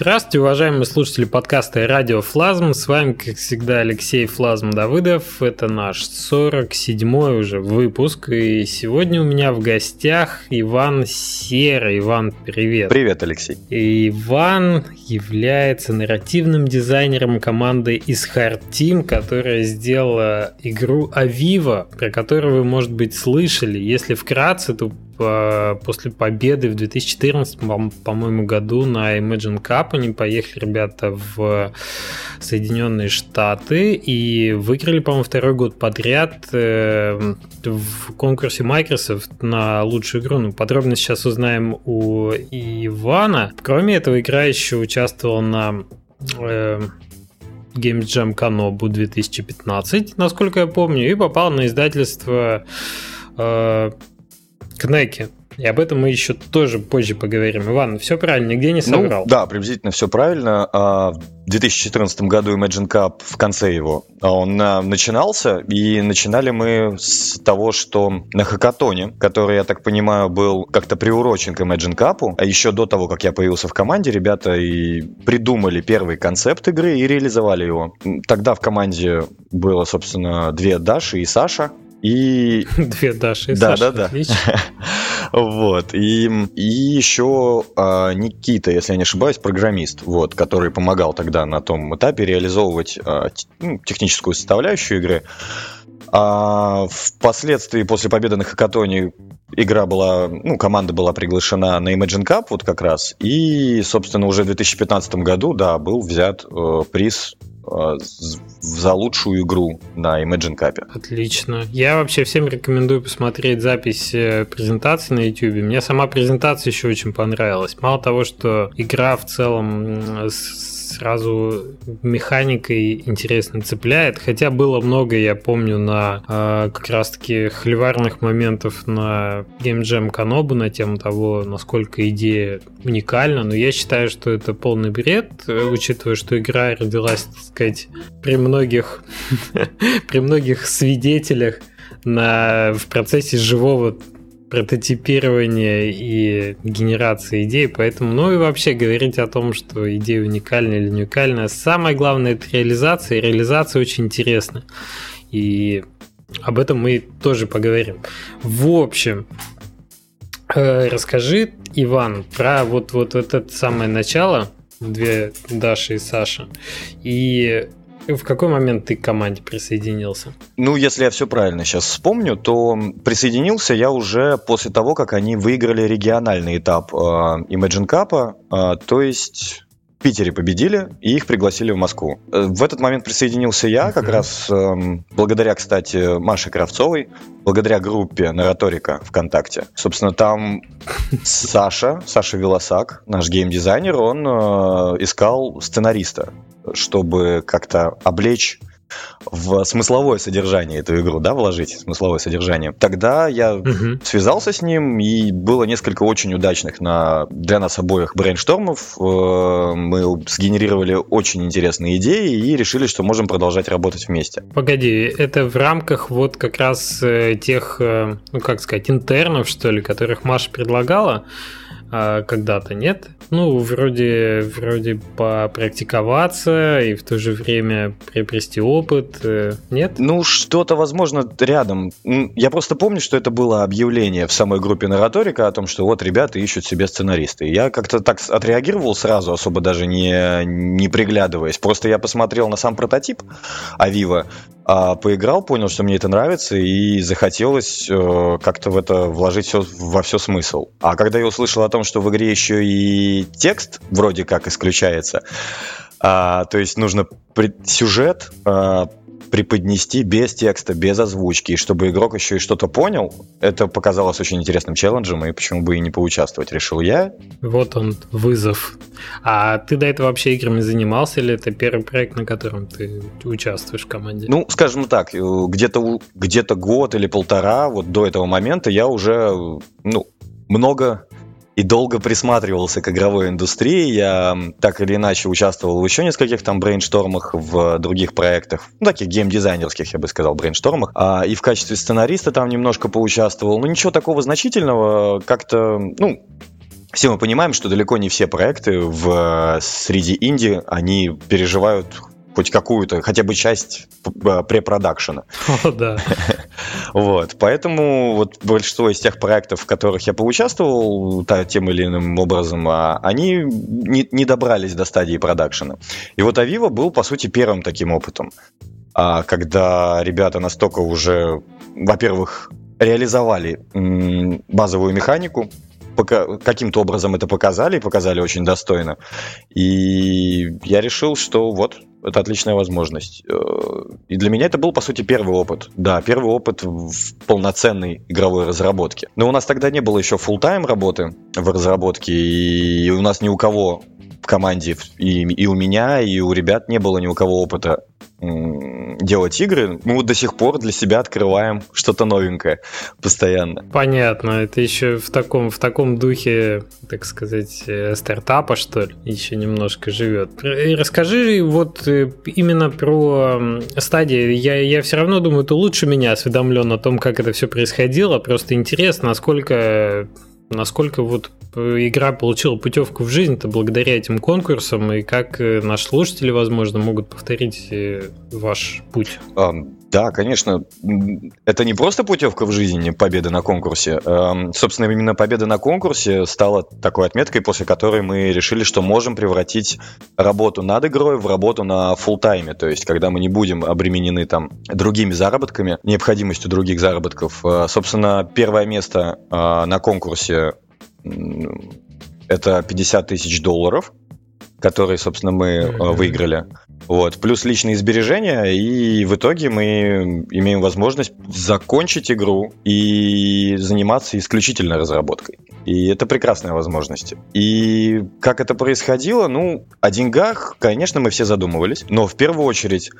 Здравствуйте, уважаемые слушатели подкаста «Радио Флазм». С вами, как всегда, Алексей Флазм Давыдов. Это наш 47-й уже выпуск. И сегодня у меня в гостях Иван Серый. Иван, привет. Привет, Алексей. И Иван является нарративным дизайнером команды из Hard Team, которая сделала игру Авива, про которую вы, может быть, слышали. Если вкратце, то после победы в 2014, по-моему, году на Imagine Cup они поехали, ребята, в Соединенные Штаты и выиграли, по-моему, второй год подряд э, в конкурсе Microsoft на лучшую игру. Ну, подробно сейчас узнаем у Ивана. Кроме этого, игра еще участвовала на э, Games Jam Kanobu 2015, насколько я помню, и попал на издательство э, Кнеки. И об этом мы еще тоже позже поговорим. Иван, все правильно, нигде не ну, соврал. Ну, да, приблизительно все правильно. А, в 2014 году Imagine Cup в конце его а, он а, начинался, и начинали мы с того, что на хакатоне, который, я так понимаю, был как-то приурочен к Imagine Cup, а еще до того, как я появился в команде, ребята и придумали первый концепт игры и реализовали его. Тогда в команде было, собственно, две Даши и Саша, и... Две Даши да, Саша. Да, да, Вот. И, и еще а, Никита, если я не ошибаюсь, программист, вот, который помогал тогда на том этапе реализовывать а, ну, техническую составляющую игры. А впоследствии, после победы на Хакатоне, игра была, ну, команда была приглашена на Imagine Cup вот как раз. И, собственно, уже в 2015 году, да, был взят э, приз за лучшую игру на Imagine Cup. Отлично. Я вообще всем рекомендую посмотреть запись э, презентации на YouTube. Мне сама презентация еще очень понравилась. Мало того, что игра в целом сразу механикой интересно цепляет. Хотя было много, я помню, на э, как раз-таки холиварных моментов на Game Jam Канобу на тему того, насколько идея уникальна. Но я считаю, что это полный бред, учитывая, что игра родилась, так сказать, при многих, при многих свидетелях на, в процессе живого прототипирования и генерации идей, поэтому, ну и вообще говорить о том, что идея уникальная или не уникальная, самое главное это реализация, и реализация очень интересна. И об этом мы тоже поговорим. В общем, э, расскажи, Иван, про вот, вот это самое начало, две Даши и Саша, и в какой момент ты к команде присоединился? Ну, если я все правильно сейчас вспомню, то присоединился я уже после того, как они выиграли региональный этап э, Imagine Cup, э, то есть в Питере победили, и их пригласили в Москву. Э, в этот момент присоединился я, как раз э, благодаря, кстати, Маше Кравцовой, благодаря группе Нараторика ВКонтакте. Собственно, там Саша, Саша Велосак, наш геймдизайнер, он э, искал сценариста чтобы как-то облечь в смысловое содержание эту игру, да, вложить смысловое содержание. Тогда я угу. связался с ним, и было несколько очень удачных на, для нас обоих брейнштормов. Э, мы сгенерировали очень интересные идеи и решили, что можем продолжать работать вместе. Погоди, это в рамках вот как раз э, тех, э, ну как сказать, интернов, что ли, которых Маша предлагала? А когда-то нет. Ну, вроде, вроде попрактиковаться и в то же время приобрести опыт, э, нет? Ну, что-то, возможно, рядом. Я просто помню, что это было объявление в самой группе Нараторика о том, что вот ребята ищут себе сценаристы. Я как-то так отреагировал сразу, особо даже не, не приглядываясь. Просто я посмотрел на сам прототип Авива, поиграл, понял, что мне это нравится, и захотелось э, как-то в это вложить все, во все смысл. А когда я услышал о том, что в игре еще и текст вроде как исключается, а, то есть нужно сюжет а, преподнести без текста, без озвучки, и чтобы игрок еще и что-то понял, это показалось очень интересным челленджем, и почему бы и не поучаствовать, решил я. Вот он, вызов. А ты до этого вообще играми занимался, или это первый проект, на котором ты участвуешь в команде? Ну, скажем так, э, где-то где год или полтора вот до этого момента я уже, ну, много и долго присматривался к игровой индустрии. Я так или иначе участвовал в еще нескольких там брейнштормах в других проектах, ну, таких геймдизайнерских, я бы сказал, брейнштормах. А, и в качестве сценариста там немножко поучаствовал. Но ничего такого значительного, как-то, ну, все мы понимаем, что далеко не все проекты в среди инди, они переживают хоть какую-то, хотя бы часть э, препродакшена. О, да. Вот, поэтому вот большинство из тех проектов, в которых я поучаствовал тем или иным образом, а, они не, не добрались до стадии продакшена. И вот Авива был, по сути, первым таким опытом, а, когда ребята настолько уже, во-первых, реализовали базовую механику, каким-то образом это показали, и показали очень достойно. И я решил, что вот, это отличная возможность. Э, и для меня это был, по сути, первый опыт. Да, первый опыт в полноценной игровой разработке. Но у нас тогда не было еще full тайм работы в разработке, и у нас ни у кого в команде, и, и у меня, и у ребят не было ни у кого опыта делать игры, мы до сих пор для себя открываем что-то новенькое постоянно. Понятно, это еще в таком, в таком духе, так сказать, э, стартапа, что ли, еще немножко живет. И расскажи вот э, именно про стадии. Я, я все равно думаю, ты лучше меня осведомлен о том, как это все происходило. Просто интересно, насколько насколько вот игра получила путевку в жизнь-то благодаря этим конкурсам, и как э, наши слушатели, возможно, могут повторить э, ваш путь? Да, конечно. Это не просто путевка в жизнь, победа на конкурсе. Собственно, именно победа на конкурсе стала такой отметкой, после которой мы решили, что можем превратить работу над игрой в работу на full тайме То есть, когда мы не будем обременены там другими заработками, необходимостью других заработков. Э, собственно, первое место на конкурсе это 50 тысяч долларов, которые, собственно, мы mm-hmm. выиграли. Вот. Плюс личные сбережения, и в итоге мы имеем возможность закончить игру и заниматься исключительно разработкой. И это прекрасная возможность. И как это происходило? Ну, о деньгах, конечно, мы все задумывались, но в первую очередь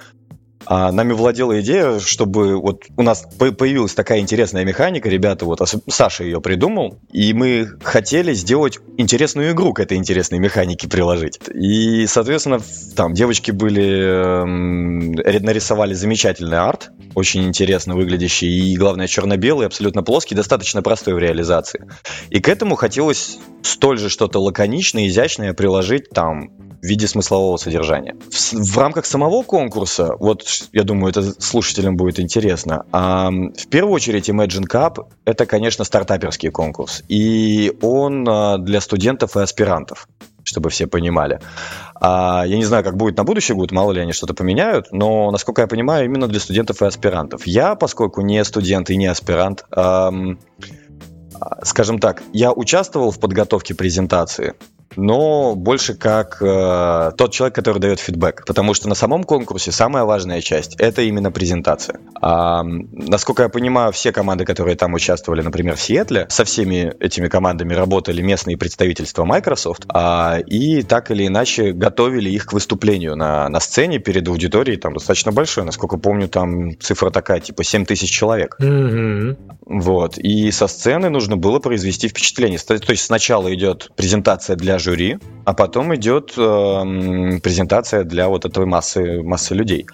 а нами владела идея, чтобы вот у нас появилась такая интересная механика, ребята, вот Саша ее придумал, и мы хотели сделать интересную игру к этой интересной механике приложить. И, соответственно, там девочки были, э, нарисовали замечательный арт, очень интересно выглядящий, и, главное, черно-белый, абсолютно плоский, достаточно простой в реализации. И к этому хотелось столь же что-то лаконичное, изящное приложить там в виде смыслового содержания. В, в рамках самого конкурса, вот я думаю, это слушателям будет интересно, а, в первую очередь Imagine Cup это, конечно, стартаперский конкурс, и он а, для студентов и аспирантов чтобы все понимали. А, я не знаю, как будет на будущий год, мало ли они что-то поменяют, но, насколько я понимаю, именно для студентов и аспирантов. Я, поскольку не студент и не аспирант, эм, скажем так, я участвовал в подготовке презентации, но больше как э, тот человек, который дает фидбэк. Потому что на самом конкурсе самая важная часть – это именно презентация. А, насколько я понимаю, все команды, которые там участвовали, например, в Сиэтле, со всеми этими командами работали местные представительства Microsoft, а, и так или иначе готовили их к выступлению на, на сцене перед аудиторией, там достаточно большой, насколько помню, там цифра такая, типа 7 тысяч человек. Mm-hmm. Вот, и со сцены нужно было произвести впечатление. То есть сначала идет презентация для жюри, а потом идет э, презентация для вот этой массы, массы людей.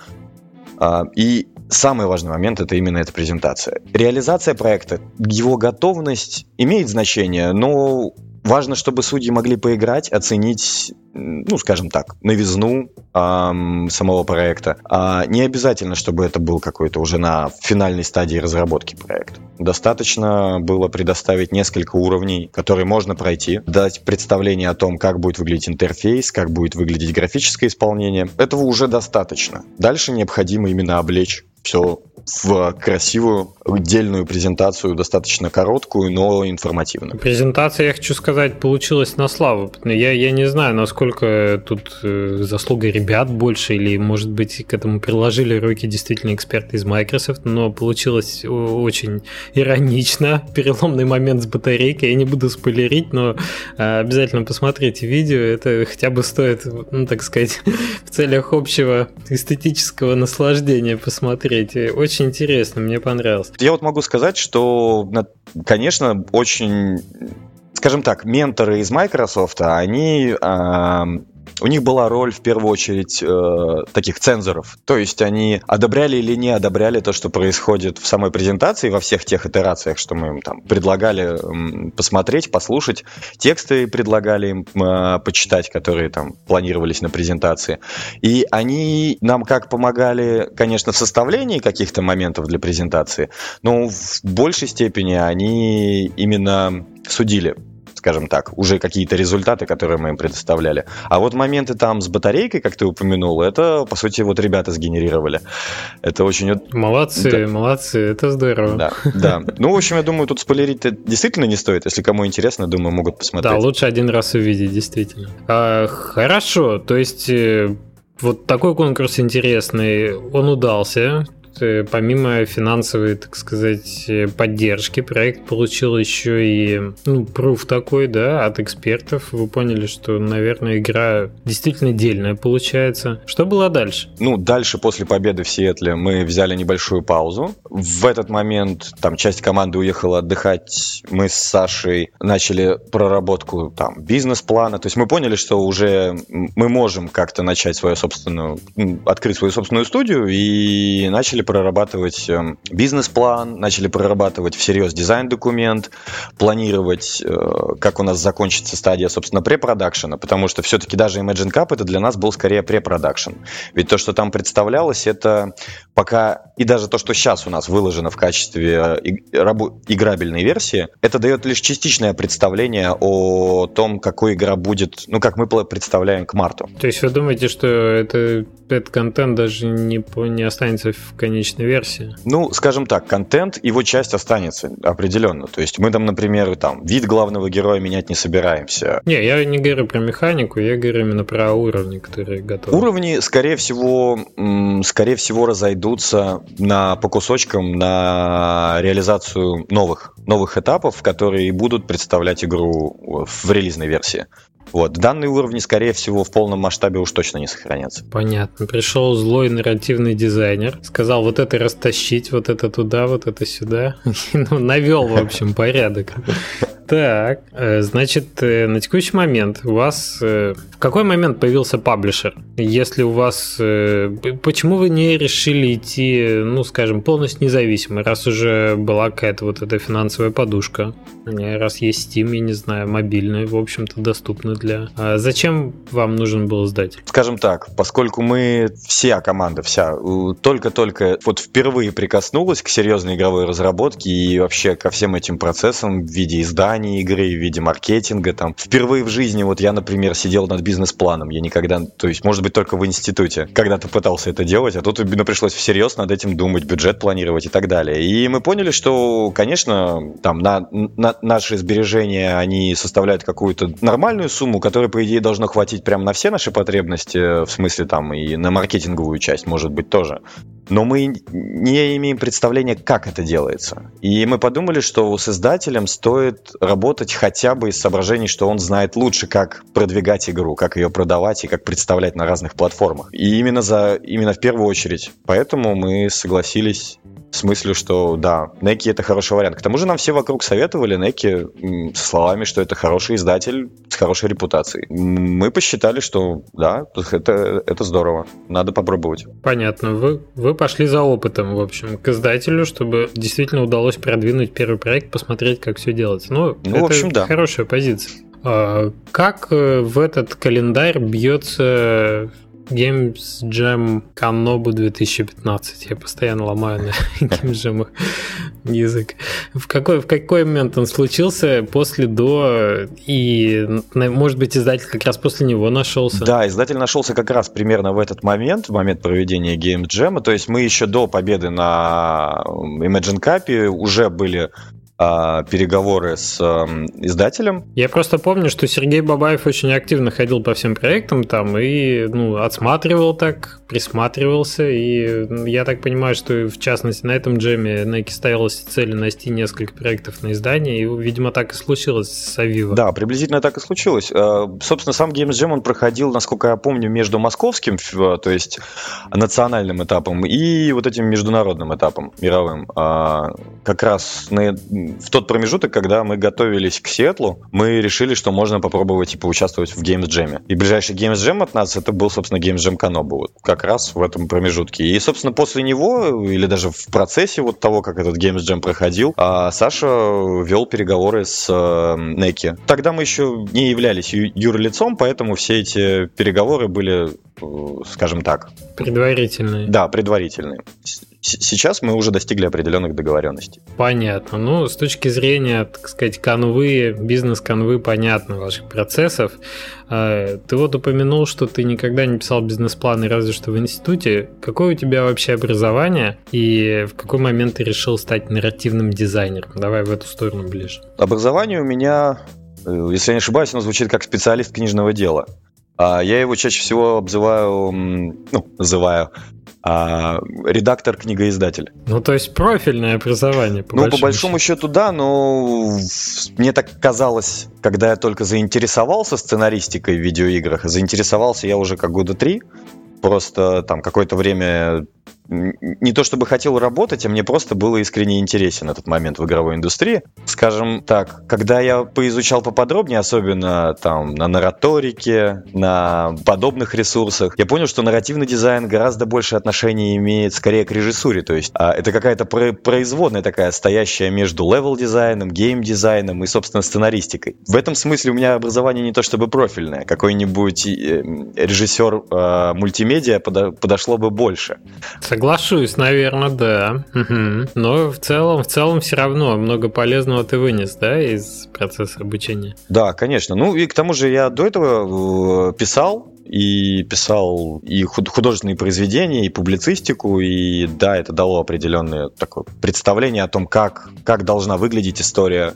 Э, и самый важный момент это именно эта презентация. Реализация проекта, его готовность имеет значение, но важно, чтобы судьи могли поиграть, оценить ну, скажем так, новизну эм, самого проекта. А не обязательно, чтобы это был какой-то уже на финальной стадии разработки проект. Достаточно было предоставить несколько уровней, которые можно пройти, дать представление о том, как будет выглядеть интерфейс, как будет выглядеть графическое исполнение. Этого уже достаточно. Дальше необходимо именно облечь все в красивую отдельную презентацию, достаточно короткую, но информативную. Презентация, я хочу сказать, получилась на славу. Я, я не знаю, насколько тут э, заслуга ребят больше, или, может быть, к этому приложили руки действительно эксперты из Microsoft, но получилось очень иронично. Переломный момент с батарейкой. Я не буду спойлерить, но э, обязательно посмотрите видео. Это хотя бы стоит, ну, так сказать, в целях общего эстетического наслаждения посмотреть. Очень интересно, мне понравилось. Я вот могу сказать, что, конечно, очень скажем так, менторы из Microsoft, они у них была роль в первую очередь э, таких цензоров. То есть они одобряли или не одобряли то, что происходит в самой презентации, во всех тех итерациях, что мы им там предлагали посмотреть, послушать. Тексты предлагали им э, почитать, которые там планировались на презентации. И они нам как помогали, конечно, в составлении каких-то моментов для презентации, но в большей степени они именно судили скажем так, уже какие-то результаты, которые мы им предоставляли. А вот моменты там с батарейкой, как ты упомянул, это, по сути, вот ребята сгенерировали. Это очень... Молодцы, да. молодцы, это здорово. Да, да. Ну, в общем, я думаю, тут спойлерить действительно не стоит. Если кому интересно, думаю, могут посмотреть. Да, лучше один раз увидеть, действительно. А, хорошо, то есть э, вот такой конкурс интересный, он удался. Э, помимо финансовой, так сказать, э, поддержки, проект получил еще и ну, пруф такой, да, от экспертов. Вы поняли, что, наверное, игра действительно дельная получается. Что было дальше? Ну, дальше, после победы в Сиэтле, мы взяли небольшую паузу. В этот момент там часть команды уехала отдыхать. Мы с Сашей начали проработку там бизнес-плана. То есть мы поняли, что уже мы можем как-то начать свою собственную, открыть свою собственную студию и начали прорабатывать эм, бизнес-план, начали прорабатывать всерьез дизайн-документ, планировать, э, как у нас закончится стадия, собственно, препродакшена, потому что все-таки даже Imagine Cup это для нас был скорее препродакшн. Ведь то, что там представлялось, это пока, и даже то, что сейчас у нас выложено в качестве э, играбельной версии, это дает лишь частичное представление о том, какой игра будет, ну, как мы представляем к марту. То есть вы думаете, что это, этот контент даже не, не останется в конечном конечной версии? Ну, скажем так, контент, его часть останется определенно. То есть мы там, например, там вид главного героя менять не собираемся. Не, я не говорю про механику, я говорю именно про уровни, которые готовы. Уровни, скорее всего, скорее всего разойдутся на, по кусочкам на реализацию новых, новых этапов, которые будут представлять игру в релизной версии. Вот. Данные уровни, скорее всего, в полном масштабе уж точно не сохранятся. Понятно. Пришел злой нарративный дизайнер, сказал вот это растащить, вот это туда, вот это сюда. ну, навел, в общем, порядок. Так, э, значит, э, на текущий момент у вас... Э, в какой момент появился паблишер? Если у вас... Почему вы не решили идти, ну, скажем, полностью независимо, раз уже была какая-то вот эта финансовая подушка, раз есть Steam, я не знаю, мобильный, в общем-то, доступный для... А зачем вам нужен был издатель? Скажем так, поскольку мы, вся команда, вся, только-только вот впервые прикоснулась к серьезной игровой разработке и вообще ко всем этим процессам в виде издания, описании игры, в виде маркетинга. Там. Впервые в жизни вот я, например, сидел над бизнес-планом. Я никогда, то есть, может быть, только в институте когда-то пытался это делать, а тут ну, пришлось всерьез над этим думать, бюджет планировать и так далее. И мы поняли, что, конечно, там на, на наши сбережения, они составляют какую-то нормальную сумму, которая, по идее, должно хватить прямо на все наши потребности, в смысле там и на маркетинговую часть, может быть, тоже но мы не имеем представления, как это делается. И мы подумали, что с издателем стоит работать хотя бы из соображений, что он знает лучше, как продвигать игру, как ее продавать и как представлять на разных платформах. И именно, за, именно в первую очередь. Поэтому мы согласились с мыслью, что да, Неки это хороший вариант. К тому же нам все вокруг советовали Неки со словами, что это хороший издатель с хорошей репутацией. Мы посчитали, что да, это, это здорово, надо попробовать. Понятно. Вы, вы пошли за опытом, в общем, к издателю, чтобы действительно удалось продвинуть первый проект, посмотреть, как все делается. Ну, ну это в общем, да. хорошая позиция. А как э, в этот календарь бьется Games Jam Канобу 2015. Я постоянно ломаю на Games Jam язык. В какой, в какой момент он случился? После, до? И, может быть, издатель как раз после него нашелся? Да, издатель нашелся как раз примерно в этот момент, в момент проведения Games Jam. То есть мы еще до победы на Imagine Cup уже были а, переговоры с издателем. Я просто помню, что Сергей Бабаев очень активно ходил по всем проектам там и ну, отсматривал так, присматривался. И я так понимаю, что в частности на этом джеме Nike ставилась цель нести несколько проектов на издание, и, видимо, так и случилось с Авива. Да, приблизительно так и случилось. А, собственно, сам Games Jam он проходил, насколько я помню, между московским, то есть национальным этапом, и вот этим международным этапом, мировым. А, как раз на в тот промежуток, когда мы готовились к Сиэтлу, мы решили, что можно попробовать и поучаствовать в Games Jam. И ближайший Games Jam от нас это был, собственно, Games Jam Канобу. Вот как раз в этом промежутке. И, собственно, после него, или даже в процессе вот того, как этот Games Jam проходил, а, Саша вел переговоры с э, Неки. Тогда мы еще не являлись юрлицом, поэтому все эти переговоры были, э, скажем так... Предварительные. Да, предварительные сейчас мы уже достигли определенных договоренностей. Понятно. Ну, с точки зрения, так сказать, канвы, бизнес-канвы, понятно, ваших процессов. А, ты вот упомянул, что ты никогда не писал бизнес-планы, разве что в институте. Какое у тебя вообще образование и в какой момент ты решил стать нарративным дизайнером? Давай в эту сторону ближе. Образование у меня, э, если я не ошибаюсь, оно звучит как специалист книжного дела. А я его чаще всего обзываю, ну, называю а редактор-книгоиздатель. Ну, то есть профильное образование, по Ну, большому по большому счету. счету, да, но мне так казалось, когда я только заинтересовался сценаристикой в видеоиграх, заинтересовался я уже как года три, просто там какое-то время не то чтобы хотел работать, а мне просто было искренне интересен этот момент в игровой индустрии. Скажем так, когда я поизучал поподробнее, особенно там на Нарраторике, на подобных ресурсах, я понял, что нарративный дизайн гораздо больше отношения имеет скорее к режиссуре, то есть а, это какая-то производная такая, стоящая между левел-дизайном, гейм-дизайном и, собственно, сценаристикой. В этом смысле у меня образование не то чтобы профильное, какой-нибудь э, режиссер э, мультимедиа подошло бы больше. Соглашусь, наверное, да. Угу. Но в целом, в целом все равно много полезного ты вынес, да, из процесса обучения. Да, конечно. Ну и к тому же я до этого э, писал и писал и художественные произведения, и публицистику, и да, это дало определенное такое представление о том, как, как должна выглядеть история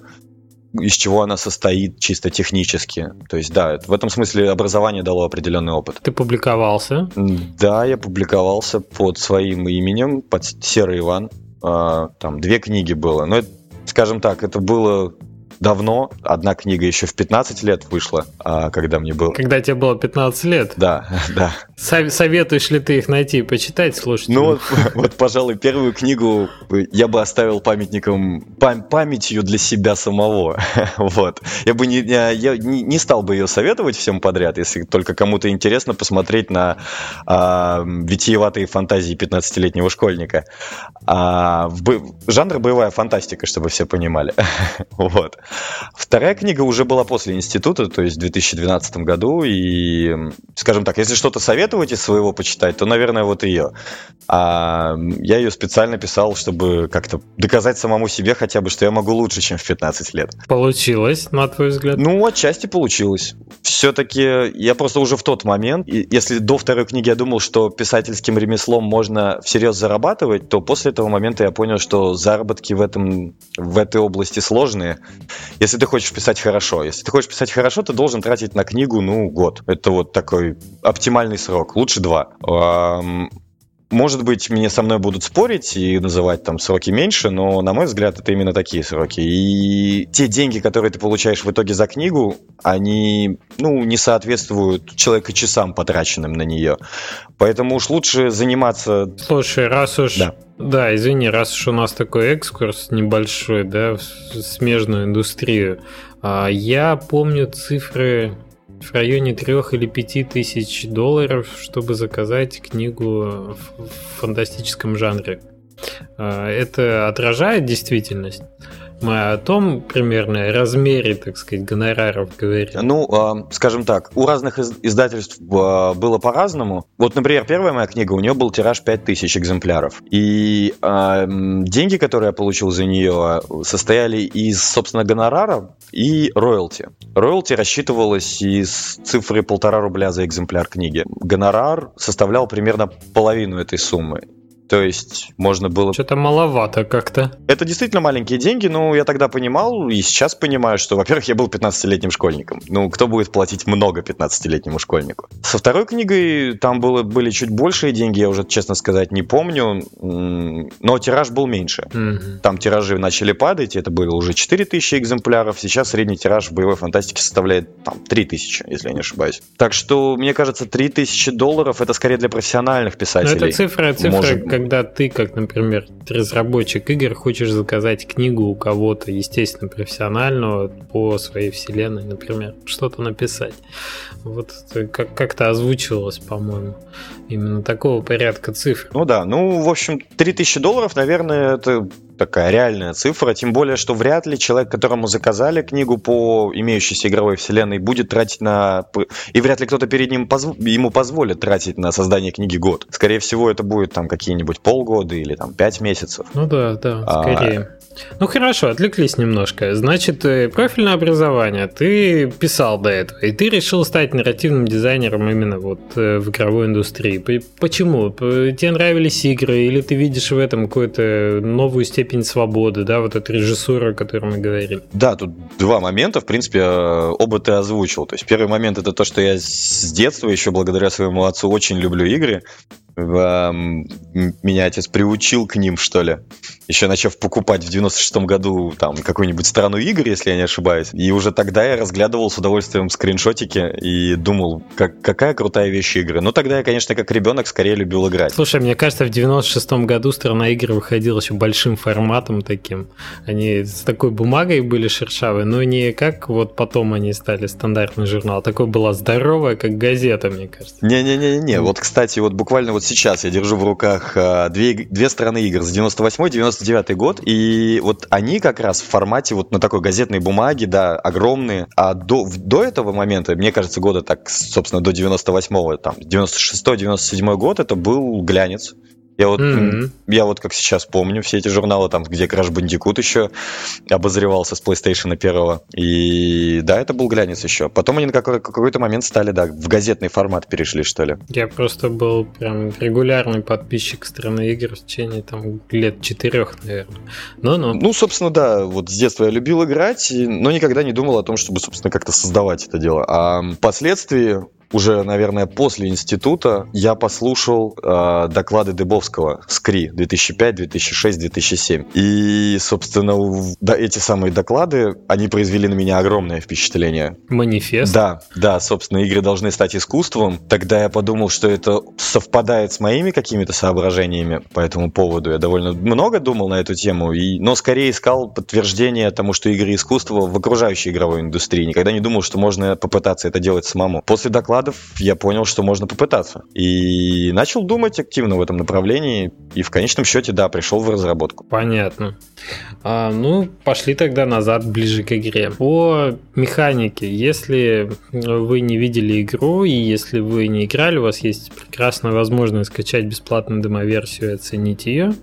из чего она состоит чисто технически. То есть, да, в этом смысле образование дало определенный опыт. Ты публиковался? Да, я публиковался под своим именем, под Серый Иван. А, там две книги было. Но, скажем так, это было давно. Одна книга еще в 15 лет вышла, а, когда мне было... Когда тебе было 15 лет? Да, да. Советуешь ли ты их найти и почитать, слушать? Ну вот, пожалуй, первую книгу я бы оставил памятником, пам памятью для себя самого. вот. Я бы не, я не, не стал бы ее советовать всем подряд, если только кому-то интересно посмотреть на а, витиеватые фантазии 15-летнего школьника. А, в, жанр боевая фантастика, чтобы все понимали. вот. Вторая книга уже была после института, то есть в 2012 году, и, скажем так, если что-то советовать из своего почитать, то, наверное, вот ее. А я ее специально писал, чтобы как-то доказать самому себе хотя бы, что я могу лучше, чем в 15 лет. Получилось, на твой взгляд? Ну, отчасти получилось. Все-таки я просто уже в тот момент, если до второй книги я думал, что писательским ремеслом можно всерьез зарабатывать, то после этого момента я понял, что заработки в, этом, в этой области сложные, если ты хочешь писать хорошо. Если ты хочешь писать хорошо, ты должен тратить на книгу, ну, год. Это вот такой оптимальный срок. Лучше два. Может быть, мне со мной будут спорить и называть там сроки меньше, но, на мой взгляд, это именно такие сроки. И те деньги, которые ты получаешь в итоге за книгу, они, ну, не соответствуют человека часам, потраченным на нее. Поэтому уж лучше заниматься... Слушай, раз уж... Да. Да, извини, раз уж у нас такой экскурс небольшой, да, в смежную индустрию, а, я помню цифры в районе трех или пяти тысяч долларов, чтобы заказать книгу в фантастическом жанре. А, это отражает действительность? Мы о том примерно размере, так сказать, гонораров говорим. Ну, э, скажем так, у разных издательств э, было по-разному. Вот, например, первая моя книга, у нее был тираж 5000 экземпляров. И э, деньги, которые я получил за нее, состояли из, собственно, гонорара и роялти. Роялти рассчитывалось из цифры полтора рубля за экземпляр книги. Гонорар составлял примерно половину этой суммы. То есть можно было... Что-то маловато как-то. Это действительно маленькие деньги, но я тогда понимал и сейчас понимаю, что, во-первых, я был 15-летним школьником. Ну, кто будет платить много 15-летнему школьнику? Со второй книгой там было, были чуть большие деньги, я уже, честно сказать, не помню, но тираж был меньше. Mm-hmm. Там тиражи начали падать, это было уже 4000 экземпляров, сейчас средний тираж в боевой фантастике составляет там 3000, если я не ошибаюсь. Так что, мне кажется, 3000 долларов это скорее для профессиональных писателей. Но это цифра, цифра, Может, когда ты, как, например, разработчик игр, хочешь заказать книгу у кого-то, естественно, профессионального по своей вселенной, например, что-то написать. Вот как- как-то озвучивалось, по-моему, именно такого порядка цифр. Ну да, ну, в общем, 3000 долларов, наверное, это такая реальная цифра, тем более, что вряд ли человек, которому заказали книгу по имеющейся игровой вселенной, будет тратить на... И вряд ли кто-то перед ним позв... ему позволит тратить на создание книги год. Скорее всего, это будет там какие-нибудь полгода или там пять месяцев. Ну да, да, а, скорее. А ну хорошо, отвлеклись немножко. Значит, э, профильное образование. Ты писал до этого, и ты решил стать нарративным дизайнером именно вот э, в игровой индустрии. Почему? Тебе нравились игры, или ты видишь в этом какую-то новую степень свободы, да, вот эту режиссуру, о которой мы говорим? Да, тут два момента, в принципе, э, оба ты озвучил. То есть первый момент это то, что я с детства еще благодаря своему отцу очень люблю игры меня отец приучил к ним, что ли. Еще начав покупать в 96-м году там какую-нибудь страну игр, если я не ошибаюсь. И уже тогда я разглядывал с удовольствием скриншотики и думал, как, какая крутая вещь игры. Ну, тогда я, конечно, как ребенок скорее любил играть. Слушай, мне кажется, в 96-м году страна игр выходила еще большим форматом таким. Они с такой бумагой были шершавые, но не как вот потом они стали стандартный журнал. А такой была здоровая, как газета, мне кажется. Не-не-не-не. Вот, кстати, вот буквально вот сейчас я держу в руках а, две, две стороны игр с 98 99 год, и вот они как раз в формате вот на такой газетной бумаге, да, огромные, а до, до этого момента, мне кажется, года так, собственно, до 98-го, там, 96-97 год, это был глянец, я вот, mm-hmm. я вот как сейчас помню все эти журналы, там, где Crash Bandicoot еще обозревался с PlayStation 1. И да, это был глянец еще. Потом они на какой- какой-то момент стали, да, в газетный формат перешли, что ли. Я просто был прям регулярный подписчик страны игр в течение там лет четырех, наверное. Но, но... Ну, собственно, да, вот с детства я любил играть, но никогда не думал о том, чтобы, собственно, как-то создавать это дело. А впоследствии уже, наверное, после института я послушал э, доклады Дыбовского СКРИ 2005, 2006, 2007. И, собственно, да, эти самые доклады, они произвели на меня огромное впечатление. Манифест? Да, да, собственно, игры должны стать искусством. Тогда я подумал, что это совпадает с моими какими-то соображениями по этому поводу. Я довольно много думал на эту тему, и, но скорее искал подтверждение тому, что игры искусство в окружающей игровой индустрии. Никогда не думал, что можно попытаться это делать самому. После доклада докладов я понял, что можно попытаться. И начал думать активно в этом направлении. И в конечном счете, да, пришел в разработку. Понятно. А, ну, пошли тогда назад, ближе к игре. По механике, если вы не видели игру, и если вы не играли, у вас есть прекрасная возможность скачать бесплатную демоверсию и оценить ее.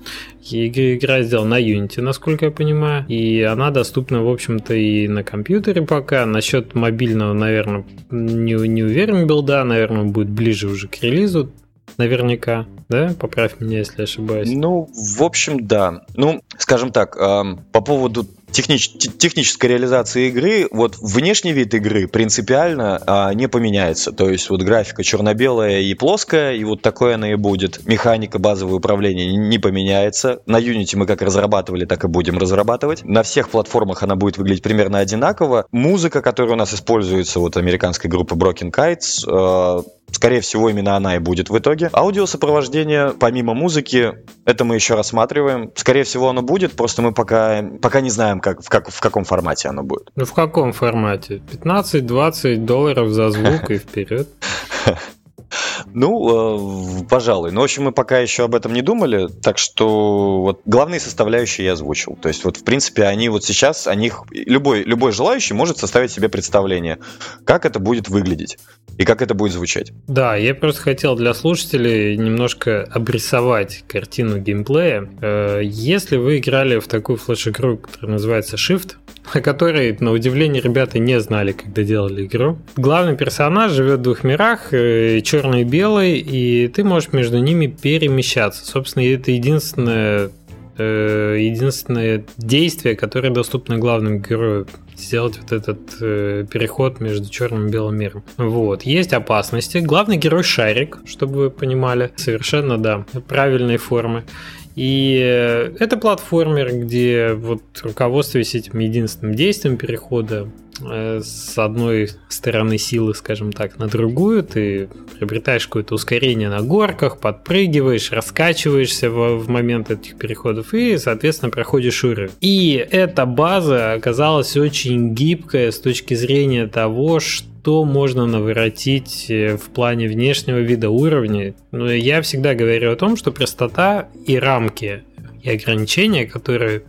Игра сделана на Unity, насколько я понимаю, и она доступна, в общем-то, и на компьютере пока. Насчет мобильного, наверное, не, не уверен был, да, наверное, будет ближе уже к релизу, наверняка, да? Поправь меня, если ошибаюсь. Ну, в общем, да. Ну, скажем так, э, по поводу технич, технической реализации игры, вот внешний вид игры принципиально а, не поменяется. То есть вот графика черно-белая и плоская, и вот такое она и будет. Механика базовое управление не поменяется. На Unity мы как разрабатывали, так и будем разрабатывать. На всех платформах она будет выглядеть примерно одинаково. Музыка, которая у нас используется, вот американской группы Broken Kites, э, Скорее всего, именно она и будет в итоге. Аудиосопровождение, помимо музыки, это мы еще рассматриваем. Скорее всего, оно будет, просто мы пока, пока не знаем, как, в, как, в каком формате оно будет. Ну, в каком формате? 15-20 долларов за звук и вперед. Ну, э, пожалуй. Но, в общем, мы пока еще об этом не думали, так что вот главные составляющие я озвучил. То есть, вот, в принципе, они вот сейчас, о них любой, любой желающий может составить себе представление, как это будет выглядеть и как это будет звучать. Да, я просто хотел для слушателей немножко обрисовать картину геймплея. Э, если вы играли в такую флеш-игру, которая называется Shift, о которой, на удивление, ребята не знали, когда делали игру. Главный персонаж живет в двух мирах, э, черный и белый, и ты можешь между ними перемещаться. Собственно, это единственное э, единственное действие, которое доступно главному герою сделать вот этот э, переход между черным и белым миром. Вот. Есть опасности. Главный герой шарик, чтобы вы понимали. Совершенно, да, правильной формы. И э, это платформер, где вот руководствуясь этим единственным действием перехода Э, с одной стороны силы, скажем так, на другую, ты приобретаешь какое-то ускорение на горках, подпрыгиваешь, раскачиваешься в, в момент этих переходов и, соответственно, проходишь уровень. И эта база оказалась очень гибкая с точки зрения того, что можно наворотить э, в плане внешнего вида уровня. Но я всегда говорю о том, что простота и рамки и ограничения, которые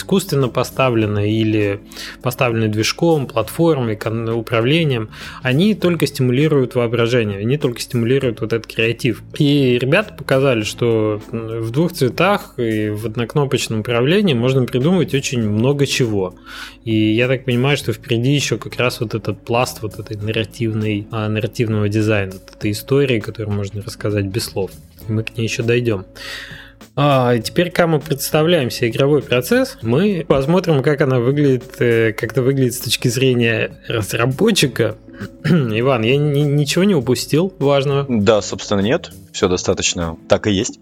искусственно поставлены или поставлены движком, платформой, управлением, они только стимулируют воображение, они только стимулируют вот этот креатив. И ребята показали, что в двух цветах и в однокнопочном управлении можно придумать очень много чего. И я так понимаю, что впереди еще как раз вот этот пласт вот этой нарративной, а, нарративного дизайна, вот этой истории, которую можно рассказать без слов. Мы к ней еще дойдем. А теперь, когда мы представляем себе игровой процесс, мы посмотрим, как она выглядит, э, как это выглядит с точки зрения разработчика. Иван, я ни, ничего не упустил важного? Да, собственно, нет. Все достаточно так и есть.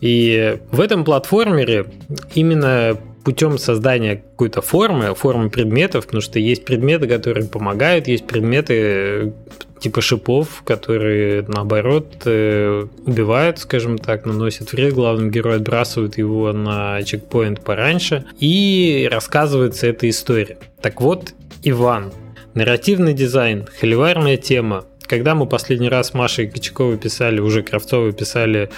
И в этом платформере именно путем создания какой-то формы, формы предметов, потому что есть предметы, которые помогают, есть предметы типа шипов, которые наоборот э, убивают, скажем так, наносят вред главному герою, отбрасывают его на чекпоинт пораньше, и рассказывается эта история. Так вот, Иван, нарративный дизайн, холиварная тема, когда мы последний раз с Машей Кочаковой писали, уже Кравцовой писали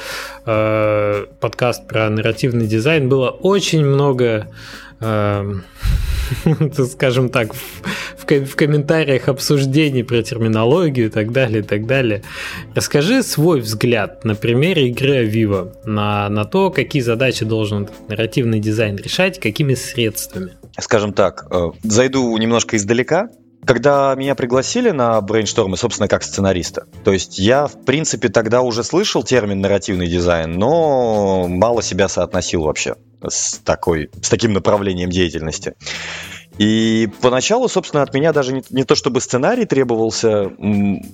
э, подкаст про нарративный дизайн, было очень много скажем так, в, в комментариях обсуждений про терминологию и так далее, и так далее. Расскажи свой взгляд на примере игры Авива, на, на то, какие задачи должен нарративный дизайн решать, какими средствами. Скажем так, э, зайду немножко издалека, когда меня пригласили на брейнштормы, собственно, как сценариста, то есть я, в принципе, тогда уже слышал термин нарративный дизайн, но мало себя соотносил вообще с, такой, с таким направлением деятельности. И поначалу, собственно, от меня даже не, не то чтобы сценарий требовался,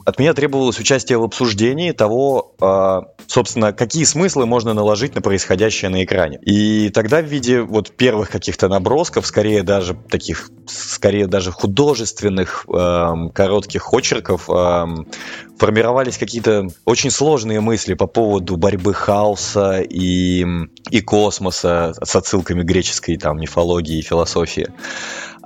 от меня требовалось участие в обсуждении того, э, собственно, какие смыслы можно наложить на происходящее на экране. И тогда в виде вот первых каких-то набросков, скорее даже таких, скорее даже художественных э, коротких очерков, э, формировались какие-то очень сложные мысли по поводу борьбы хаоса и, и космоса с отсылками греческой там мифологии и философии.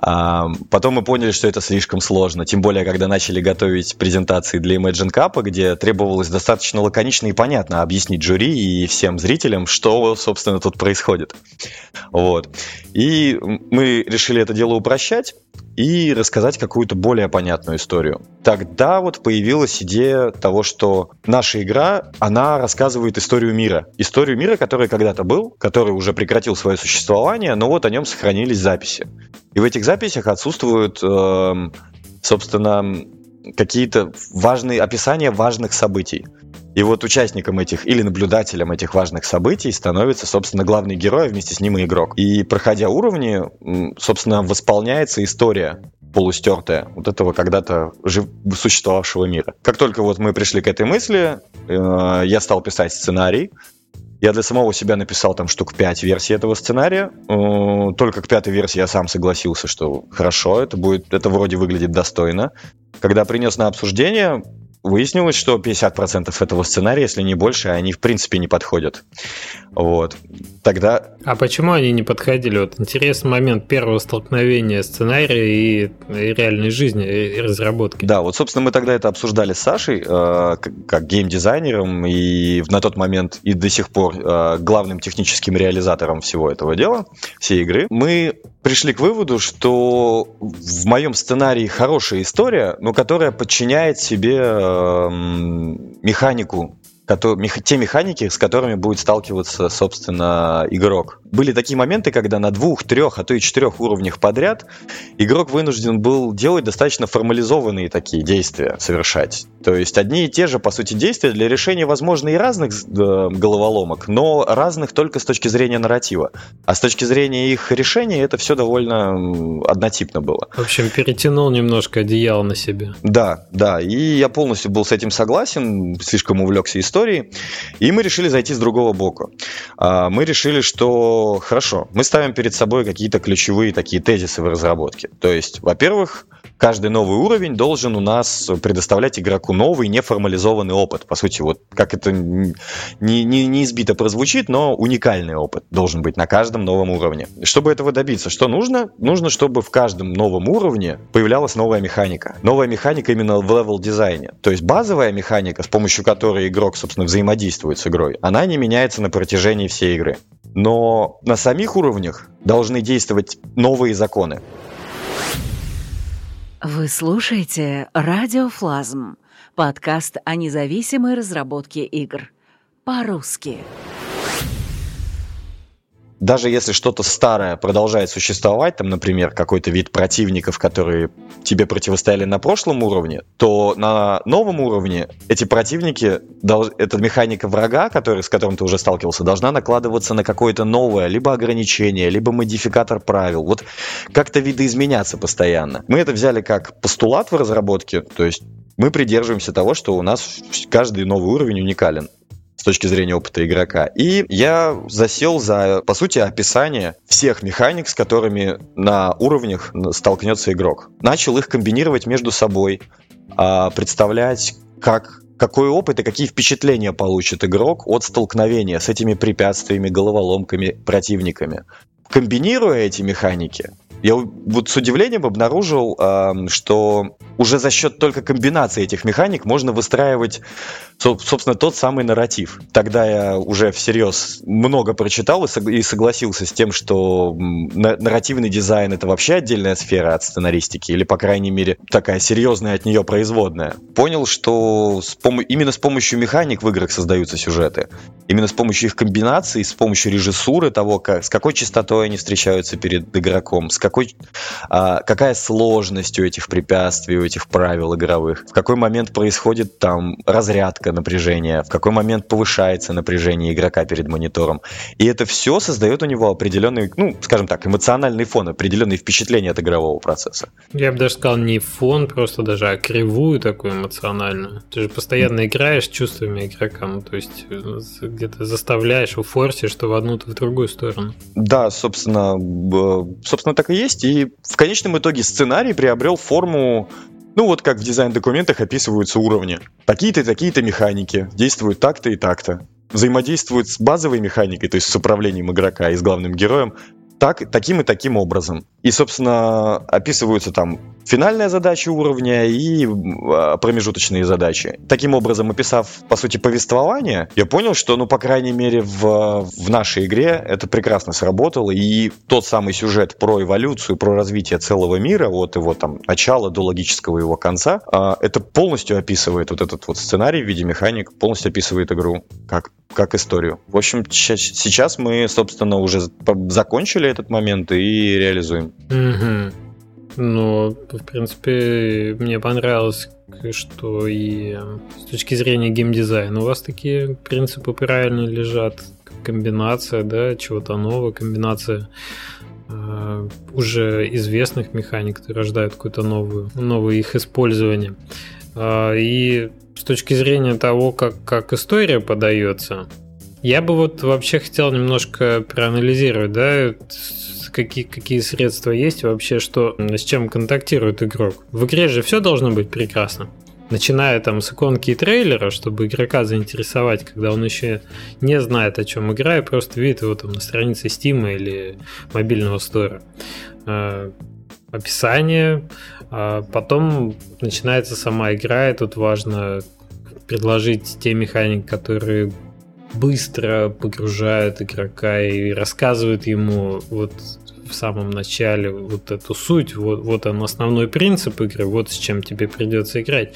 Потом мы поняли, что это слишком сложно, тем более, когда начали готовить презентации для Imagine Cup, где требовалось достаточно лаконично и понятно объяснить жюри и всем зрителям, что, собственно, тут происходит. Вот. И мы решили это дело упрощать и рассказать какую-то более понятную историю. Тогда вот появилась идея того, что наша игра, она рассказывает историю мира. Историю мира, который когда-то был, который уже прекратил свое существование, но вот о нем сохранились записи. И в этих записях отсутствуют, э, собственно, какие-то важные описания важных событий. И вот участником этих или наблюдателем этих важных событий становится, собственно, главный герой, а вместе с ним и игрок. И проходя уровни, собственно, восполняется история полустертая вот этого когда-то жив... существовавшего мира. Как только вот мы пришли к этой мысли, э, я стал писать сценарий, я для самого себя написал там штук 5 версий этого сценария. Э, только к пятой версии я сам согласился, что хорошо, это будет, это вроде выглядит достойно. Когда принес на обсуждение, выяснилось, что 50% этого сценария, если не больше, они в принципе не подходят. Вот. Тогда... А почему они не подходили? Вот интересный момент первого столкновения сценария и, и реальной жизни, и разработки. Да, вот, собственно, мы тогда это обсуждали с Сашей, э, как, как геймдизайнером, и на тот момент и до сих пор э, главным техническим реализатором всего этого дела, всей игры. Мы пришли к выводу, что в моем сценарии хорошая история, но которая подчиняет себе э, механику те механики, с которыми будет сталкиваться, собственно, игрок. Были такие моменты, когда на двух, трех, а то и четырех уровнях подряд игрок вынужден был делать достаточно формализованные такие действия, совершать. То есть одни и те же, по сути, действия для решения, возможно, и разных э, головоломок, но разных только с точки зрения нарратива. А с точки зрения их решения это все довольно однотипно было. В общем, перетянул немножко одеяло на себе. Да, да, и я полностью был с этим согласен, слишком увлекся историей, и мы решили зайти с другого бока. А, мы решили, что хорошо, мы ставим перед собой какие-то ключевые такие тезисы в разработке. То есть, во-первых, каждый новый уровень должен у нас предоставлять игроку новый неформализованный опыт. По сути, вот как это не, не, не избито прозвучит, но уникальный опыт должен быть на каждом новом уровне. Чтобы этого добиться, что нужно? Нужно, чтобы в каждом новом уровне появлялась новая механика. Новая механика именно в левел-дизайне. То есть базовая механика, с помощью которой игрок, собственно, взаимодействует с игрой, она не меняется на протяжении всей игры. Но на самих уровнях должны действовать новые законы. Вы слушаете «Радиофлазм» — подкаст о независимой разработке игр. По-русски даже если что-то старое продолжает существовать, там, например, какой-то вид противников, которые тебе противостояли на прошлом уровне, то на новом уровне эти противники, эта механика врага, который, с которым ты уже сталкивался, должна накладываться на какое-то новое, либо ограничение, либо модификатор правил. Вот как-то видоизменяться постоянно. Мы это взяли как постулат в разработке, то есть мы придерживаемся того, что у нас каждый новый уровень уникален с точки зрения опыта игрока. И я засел за, по сути, описание всех механик, с которыми на уровнях столкнется игрок. Начал их комбинировать между собой, а, представлять, как какой опыт и какие впечатления получит игрок от столкновения с этими препятствиями, головоломками, противниками. Комбинируя эти механики, я вот с удивлением обнаружил, что уже за счет только комбинации этих механик можно выстраивать, собственно, тот самый нарратив. Тогда я уже всерьез много прочитал и согласился с тем, что нарративный дизайн — это вообще отдельная сфера от сценаристики, или, по крайней мере, такая серьезная от нее производная. Понял, что с пом- именно с помощью механик в играх создаются сюжеты. Именно с помощью их комбинаций, с помощью режиссуры того, как, с какой частотой они встречаются перед игроком, с какой, а, какая сложность у этих препятствий, у этих правил игровых, в какой момент происходит там разрядка напряжения, в какой момент повышается напряжение игрока перед монитором. И это все создает у него определенный, ну, скажем так, эмоциональный фон, определенные впечатления от игрового процесса. Я бы даже сказал не фон просто даже, а кривую такую эмоциональную. Ты же постоянно играешь чувствами игрока, ну, то есть э, где-то заставляешь, уфорсишь, что в одну, то в другую сторону. Да, собственно, собственно так и есть. И в конечном итоге сценарий приобрел форму ну вот как в дизайн-документах описываются уровни. Такие-то, такие-то механики действуют так-то и так-то. Взаимодействуют с базовой механикой, то есть с управлением игрока и с главным героем, так, таким и таким образом. И, собственно, описываются там финальная задача уровня и а, промежуточные задачи. Таким образом, описав, по сути, повествование, я понял, что, ну, по крайней мере, в, в нашей игре это прекрасно сработало, и тот самый сюжет про эволюцию, про развитие целого мира, от его там начала до логического его конца, а, это полностью описывает вот этот вот сценарий в виде механик, полностью описывает игру как, как историю. В общем, сейчас мы, собственно, уже закончили этот момент и реализуем. Mm-hmm. Ну, в принципе, мне понравилось, что и с точки зрения геймдизайна у вас такие принципы правильно лежат. Комбинация, да, чего-то нового, комбинация э, уже известных механик, которые рождают какое-то новую, новое их использование. Э, и с точки зрения того, как, как история подается, я бы вот вообще хотел немножко проанализировать, да, какие, какие средства есть вообще, что, с чем контактирует игрок. В игре же все должно быть прекрасно. Начиная там с иконки и трейлера, чтобы игрока заинтересовать, когда он еще не знает, о чем игра, и просто видит его там на странице Steam или мобильного стора. А, описание, а потом начинается сама игра, и тут важно предложить те механики, которые быстро погружают игрока и рассказывают ему вот в самом начале вот эту суть, вот, вот он основной принцип игры, вот с чем тебе придется играть.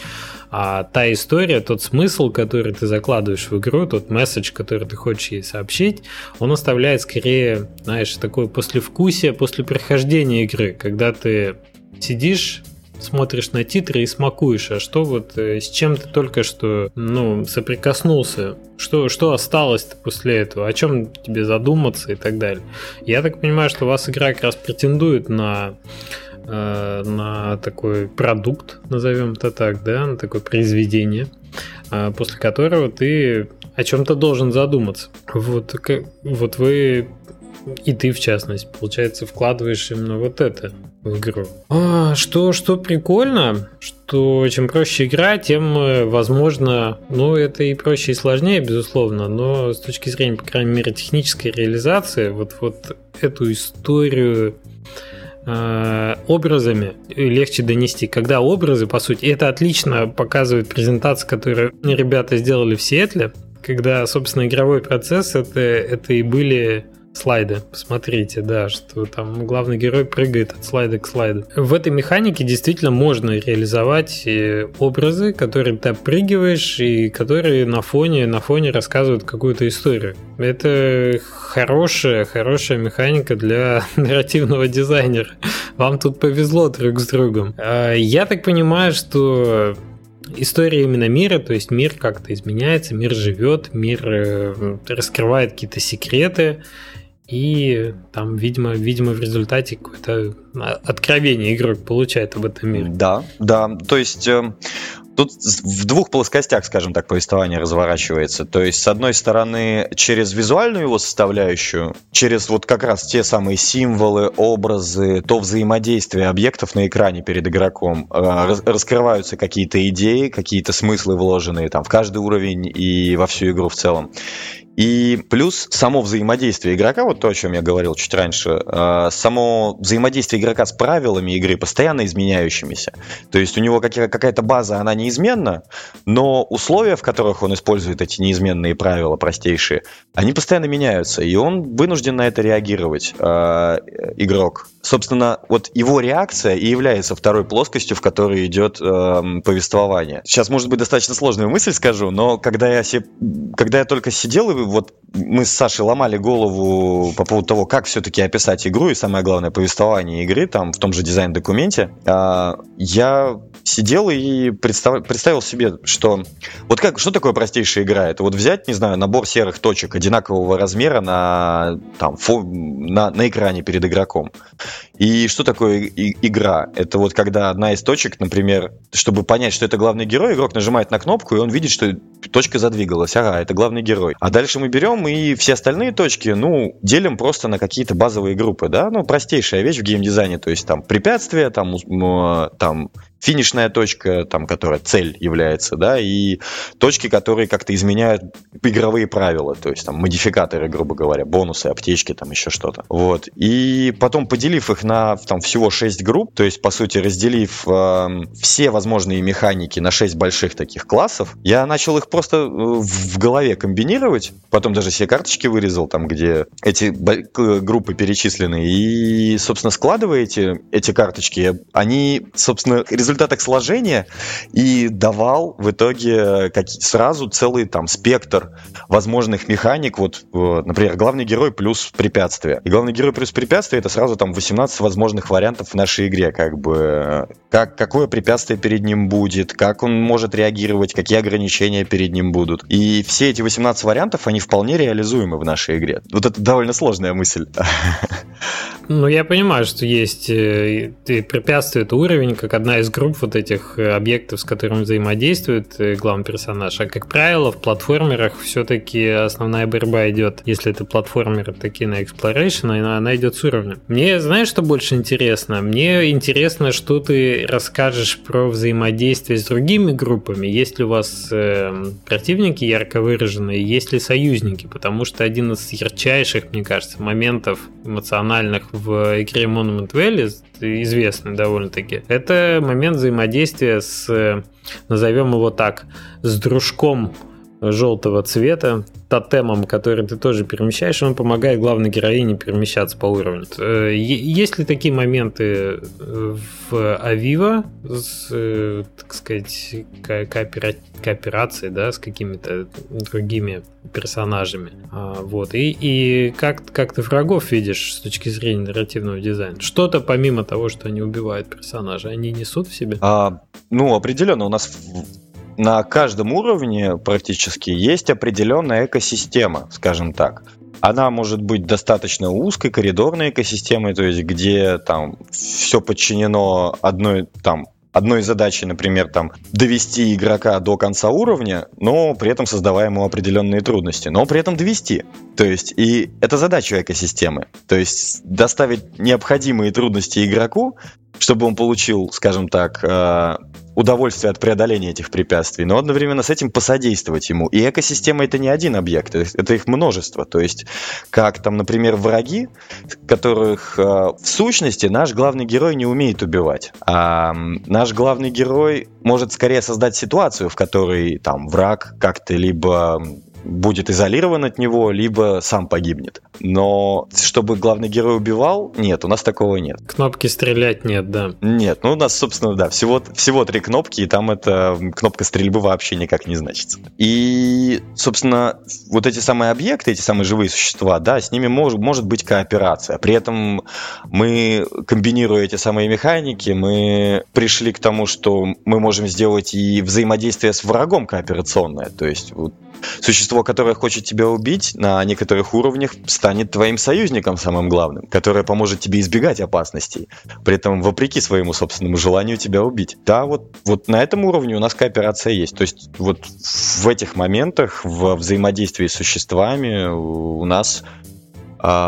А та история, тот смысл, который ты закладываешь в игру, тот месседж, который ты хочешь ей сообщить, он оставляет скорее, знаешь, такое послевкусие после прохождения игры, когда ты сидишь смотришь на титры и смакуешь, а что вот э, с чем ты только что ну, соприкоснулся, что, что осталось после этого, о чем тебе задуматься и так далее. Я так понимаю, что у вас игра как раз претендует на э, на такой продукт, назовем это так, да, на такое произведение, э, после которого ты о чем-то должен задуматься. Вот, вот вы и ты, в частности, получается, вкладываешь именно вот это в игру. А, что, что прикольно, что чем проще игра, тем, э, возможно, ну, это и проще, и сложнее, безусловно, но с точки зрения, по крайней мере, технической реализации, вот, вот эту историю э, образами легче донести. Когда образы, по сути, это отлично показывает презентация, которую ребята сделали в Сиэтле, когда, собственно, игровой процесс это, это и были слайды. Посмотрите, да, что там главный герой прыгает от слайда к слайду. В этой механике действительно можно реализовать э, образы, которые ты опрыгиваешь и которые на фоне, на фоне рассказывают какую-то историю. Это хорошая, хорошая механика для нарративного дизайнера. Вам тут повезло друг с другом. А, я так понимаю, что история именно мира, то есть мир как-то изменяется, мир живет, мир э, раскрывает какие-то секреты, и там, видимо, видимо, в результате какое-то откровение игрок получает об этом мире. Да, да. То есть э, Тут в двух плоскостях, скажем так, повествование разворачивается. То есть, с одной стороны, через визуальную его составляющую, через вот как раз те самые символы, образы, то взаимодействие объектов на экране перед игроком, э, раскрываются какие-то идеи, какие-то смыслы вложенные там в каждый уровень и во всю игру в целом. И плюс само взаимодействие игрока, вот то, о чем я говорил чуть раньше, э, само взаимодействие игрока с правилами игры постоянно изменяющимися. То есть у него какая-то база, она неизменна, но условия, в которых он использует эти неизменные правила, простейшие, они постоянно меняются, и он вынужден на это реагировать, э, игрок. Собственно, вот его реакция и является второй плоскостью, в которой идет э, повествование. Сейчас, может быть, достаточно сложную мысль скажу, но когда я, се... когда я только сидел и вот мы с Сашей ломали голову по поводу того, как все-таки описать игру и самое главное повествование игры там в том же дизайн-документе, а, я сидел и представ... представил себе, что вот как, что такое простейшая игра? Это вот взять, не знаю, набор серых точек одинакового размера на, там, фо... на, на экране перед игроком. И что такое игра? Это вот когда одна из точек, например, чтобы понять, что это главный герой, игрок нажимает на кнопку, и он видит, что точка задвигалась. Ага, это главный герой. А дальше мы берем и все остальные точки, ну, делим просто на какие-то базовые группы, да? Ну, простейшая вещь в геймдизайне, то есть там препятствия, там, там финишная точка, там, которая цель является, да, и точки, которые как-то изменяют игровые правила, то есть там модификаторы, грубо говоря, бонусы, аптечки, там еще что-то. Вот. И потом, поделив их на там всего 6 групп, то есть, по сути, разделив э, все возможные механики на 6 больших таких классов, я начал их просто э, в голове комбинировать, потом даже все карточки вырезал, там, где эти группы перечислены, и, собственно, складываете эти карточки, они, собственно, результатах сложения и давал в итоге как, сразу целый там спектр возможных механик. Вот, например, главный герой плюс препятствие. И главный герой плюс препятствие это сразу там 18 возможных вариантов в нашей игре. Как бы как, какое препятствие перед ним будет, как он может реагировать, какие ограничения перед ним будут. И все эти 18 вариантов, они вполне реализуемы в нашей игре. Вот это довольно сложная мысль. Ну, я понимаю, что есть э, препятствие, это уровень, как одна из групп вот этих э, объектов, с которыми взаимодействует э, главный персонаж. А как правило, в платформерах все-таки основная борьба идет, если это платформеры такие на exploration, она, она идет с уровня. Мне, знаешь, что больше интересно? Мне интересно, что ты расскажешь про взаимодействие с другими группами. Есть ли у вас э, противники ярко выраженные, есть ли союзники? Потому что один из ярчайших, мне кажется, моментов эмоциональных в игре Monument Valley, известный довольно-таки, это момент взаимодействия с, назовем его так, с дружком желтого цвета, тотемом, который ты тоже перемещаешь, он помогает главной героине перемещаться по уровню. Э, есть ли такие моменты в Авива э, так сказать, кооперацией, да, с какими-то другими персонажами? А, вот. И, и как, как ты врагов видишь с точки зрения нарративного дизайна? Что-то помимо того, что они убивают персонажа, они несут в себе? А, ну, определенно, у нас на каждом уровне практически есть определенная экосистема, скажем так. Она может быть достаточно узкой, коридорной экосистемой, то есть где там все подчинено одной там одной задачи, например, там, довести игрока до конца уровня, но при этом создавая ему определенные трудности, но при этом довести. То есть, и это задача экосистемы. То есть, доставить необходимые трудности игроку, чтобы он получил, скажем так, э, удовольствие от преодоления этих препятствий, но одновременно с этим посодействовать ему. И экосистема это не один объект, это их множество. То есть, как там, например, враги, которых э, в сущности наш главный герой не умеет убивать. А наш главный герой может скорее создать ситуацию, в которой там враг как-то либо будет изолирован от него, либо сам погибнет. Но чтобы главный герой убивал, нет, у нас такого нет. Кнопки стрелять нет, да. Нет, ну у нас, собственно, да, всего, всего три кнопки, и там эта кнопка стрельбы вообще никак не значится. И, собственно, вот эти самые объекты, эти самые живые существа, да, с ними мож, может быть кооперация. При этом мы, комбинируя эти самые механики, мы пришли к тому, что мы можем сделать и взаимодействие с врагом кооперационное. То есть вот, Существо, которое хочет тебя убить, на некоторых уровнях станет твоим союзником самым главным, которое поможет тебе избегать опасностей, при этом вопреки своему собственному желанию тебя убить. Да, вот, вот на этом уровне у нас кооперация есть. То есть вот в этих моментах, в взаимодействии с существами у нас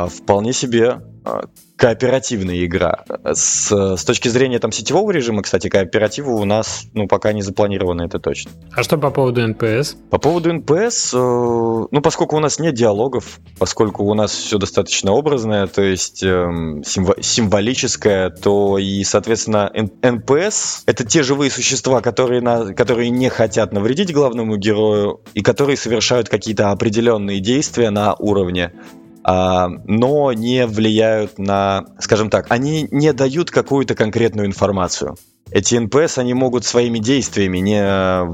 вполне себе а, кооперативная игра. С, с точки зрения там сетевого режима, кстати, кооператива у нас ну, пока не запланировано, это точно. А что по поводу NPS? По поводу NPS, э, ну, поскольку у нас нет диалогов, поскольку у нас все достаточно образное, то есть э, символическое, то и, соответственно, NPS — это те живые существа, которые, на, которые не хотят навредить главному герою и которые совершают какие-то определенные действия на уровне а, но не влияют на, скажем так, они не дают какую-то конкретную информацию. Эти НПС, они могут своими действиями не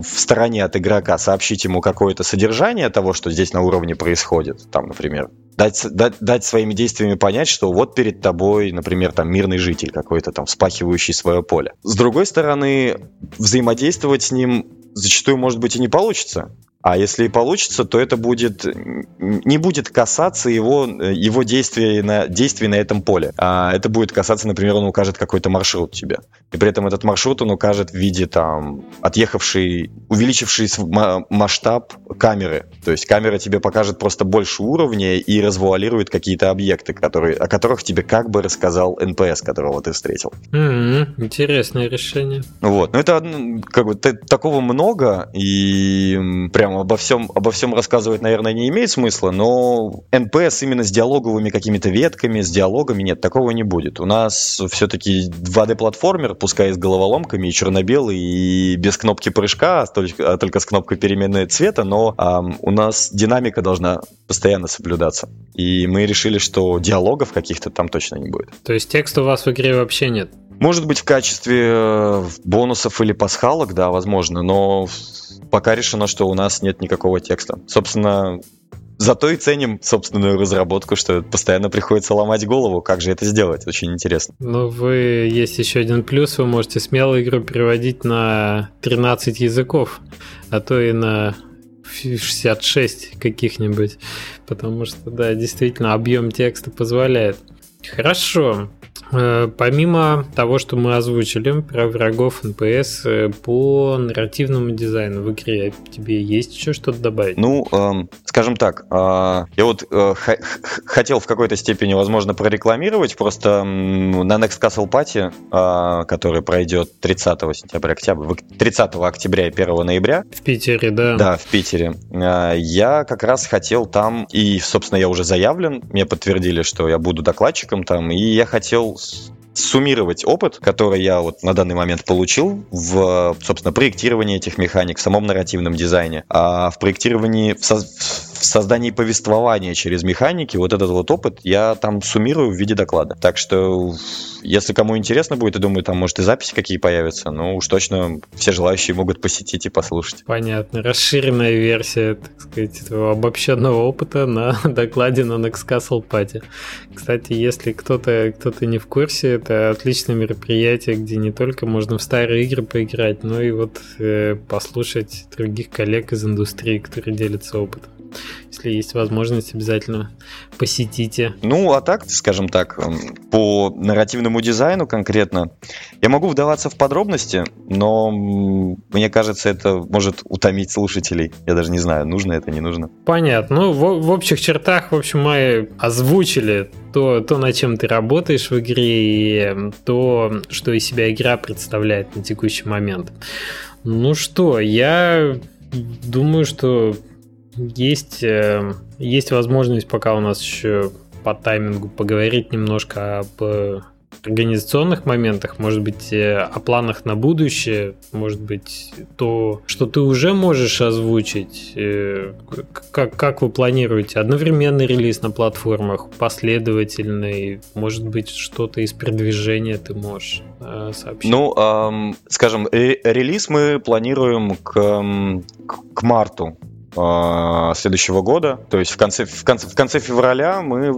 в стороне от игрока сообщить ему какое-то содержание того, что здесь на уровне происходит, там, например, дать, дать, дать своими действиями понять, что вот перед тобой, например, там мирный житель какой-то там, вспахивающий свое поле. С другой стороны, взаимодействовать с ним зачастую, может быть, и не получится. А если и получится, то это будет не будет касаться его, его действий, на, действий на этом поле. А это будет касаться, например, он укажет какой-то маршрут тебе. И при этом этот маршрут он укажет в виде там отъехавший, увеличивший масштаб камеры. То есть камера тебе покажет просто больше уровня и развуалирует какие-то объекты, которые, о которых тебе как бы рассказал НПС, которого ты встретил. Mm-hmm. Интересное решение. Вот. Ну это как бы такого много, и прям обо всем, обо всем рассказывать, наверное, не имеет смысла, но NPS именно с диалоговыми какими-то ветками, с диалогами, нет, такого не будет. У нас все-таки 2D-платформер, пускай с головоломками, и черно-белый, и без кнопки прыжка, а только, а только с кнопкой перемены цвета, но эм, у нас динамика должна постоянно соблюдаться. И мы решили, что диалогов каких-то там точно не будет. То есть текста у вас в игре вообще нет? Может быть, в качестве э, бонусов или пасхалок, да, возможно, но пока решено, что у нас нет никакого текста. Собственно, Зато и ценим собственную разработку, что постоянно приходится ломать голову, как же это сделать. Очень интересно. Ну, вы есть еще один плюс, вы можете смело игру переводить на 13 языков, а то и на 66 каких-нибудь, потому что, да, действительно, объем текста позволяет. Хорошо. Э, помимо того, что мы озвучили про врагов NPC, э, по нарративному дизайну в игре тебе есть еще что-то добавить? Ну, эм, скажем так, э, я вот э, хотел в какой-то степени, возможно, прорекламировать, просто на Next Castle Party, э, который пройдет 30 сентября, октября, 30 октября и 1 ноября. В Питере, да. Да, в Питере. Э, я как раз хотел там, и, собственно, я уже заявлен, мне подтвердили, что я буду докладчиком там, и я хотел суммировать опыт, который я вот на данный момент получил в, собственно, проектировании этих механик, в самом нарративном дизайне, а в проектировании, в, со в создании повествования через механики, вот этот вот опыт я там суммирую в виде доклада. Так что, если кому интересно будет, я думаю, там, может, и записи какие появятся, ну, уж точно все желающие могут посетить и послушать. Понятно. Расширенная версия, так сказать, этого обобщенного опыта на докладе на Next Castle Party. Кстати, если кто-то кто не в курсе, это отличное мероприятие, где не только можно в старые игры поиграть, но и вот э, послушать других коллег из индустрии, которые делятся опытом. Если есть возможность, обязательно посетите. Ну, а так, скажем так, эм, по нарративному дизайну конкретно, я могу вдаваться в подробности, но мне кажется, это может утомить слушателей. Я даже не знаю, нужно это, не нужно. Понятно. Ну, в, в общих чертах, в общем, мы озвучили то, то, над чем ты работаешь в игре, и то, что из себя игра представляет на текущий момент. Ну что, я думаю, что есть, э, есть возможность, пока у нас еще по таймингу поговорить немножко об э, организационных моментах, может быть, э, о планах на будущее, может быть, то, что ты уже можешь озвучить, как, как вы планируете одновременный релиз на платформах, последовательный, может быть, что-то из продвижения ты можешь сообщить? Ну, эм, скажем, релиз мы планируем к, к марту следующего года. То есть в конце, в, конце, в конце февраля мы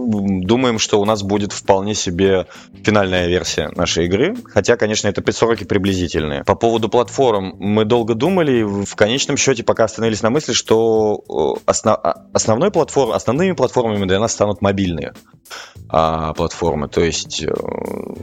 думаем, что у нас будет вполне себе финальная версия нашей игры. Хотя, конечно, это сроки приблизительные. По поводу платформ мы долго думали. В конечном счете пока остановились на мысли, что основ, а, основной платформ, основными платформами для нас станут мобильные а, платформы. То есть э,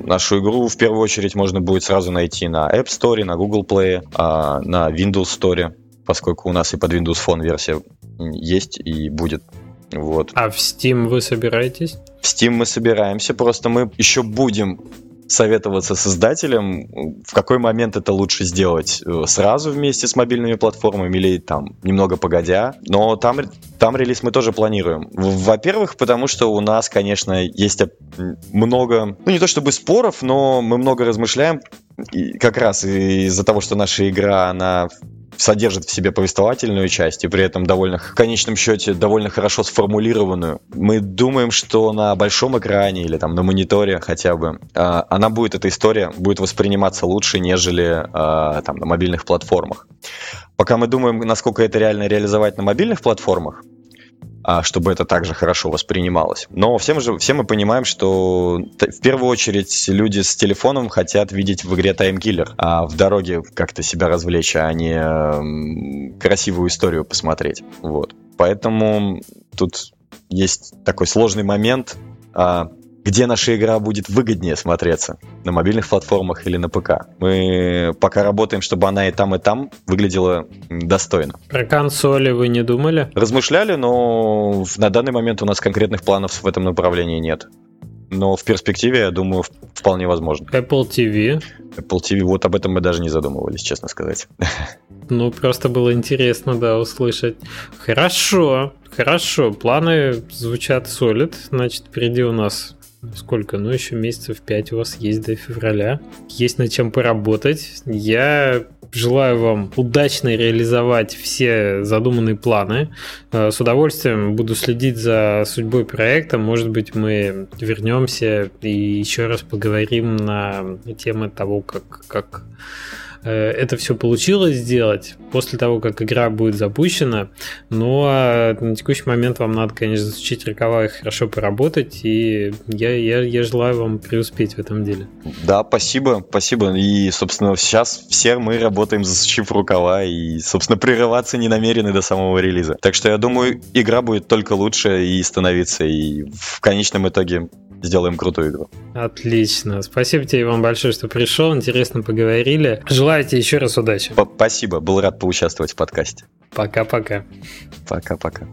нашу игру в первую очередь можно будет сразу найти на App Store, на Google Play, а, на Windows Store поскольку у нас и под Windows Phone версия есть и будет. Вот. А в Steam вы собираетесь? В Steam мы собираемся, просто мы еще будем советоваться с издателем, в какой момент это лучше сделать э, сразу вместе с мобильными платформами или там немного погодя. Но там, там релиз мы тоже планируем. Во-первых, потому что у нас, конечно, есть много, ну не то чтобы споров, но мы много размышляем и как раз из-за того, что наша игра, она содержит в себе повествовательную часть и при этом довольно, в конечном счете, довольно хорошо сформулированную. Мы думаем, что на большом экране или там на мониторе хотя бы а, она будет, эта история, будет восприниматься лучше, нежели а, там на мобильных платформах. Пока мы думаем, насколько это реально реализовать на мобильных платформах, чтобы это также хорошо воспринималось. Но всем же, все мы понимаем, что в первую очередь люди с телефоном хотят видеть в игре таймкиллер, а в дороге как-то себя развлечь, а не красивую историю посмотреть. Вот. Поэтому тут есть такой сложный момент, а, где наша игра будет выгоднее смотреться, на мобильных платформах или на ПК. Мы пока работаем, чтобы она и там, и там выглядела достойно. Про консоли вы не думали? Размышляли, но на данный момент у нас конкретных планов в этом направлении нет. Но в перспективе, я думаю, вполне возможно. Apple TV. Apple TV, вот об этом мы даже не задумывались, честно сказать. Ну, просто было интересно, да, услышать. Хорошо, хорошо. Планы звучат солид. Значит, впереди у нас сколько, ну еще месяцев 5 у вас есть до февраля. Есть над чем поработать. Я желаю вам удачно реализовать все задуманные планы. Э, с удовольствием буду следить за судьбой проекта. Может быть, мы вернемся и еще раз поговорим на темы того, как, как это все получилось сделать после того, как игра будет запущена. Но а, на текущий момент вам надо, конечно, засучить рукава и хорошо поработать. И я, я, я желаю вам преуспеть в этом деле. Да, спасибо, спасибо. И, собственно, сейчас все мы работаем засучив рукава и, собственно, прерываться не намерены до самого релиза. Так что я думаю, игра будет только лучше и становиться. И в конечном итоге сделаем крутую игру. Отлично. Спасибо тебе, Иван, большое, что пришел. Интересно поговорили. Желаю тебе еще раз удачи. Спасибо. Был рад поучаствовать в подкасте. Пока-пока. Пока-пока.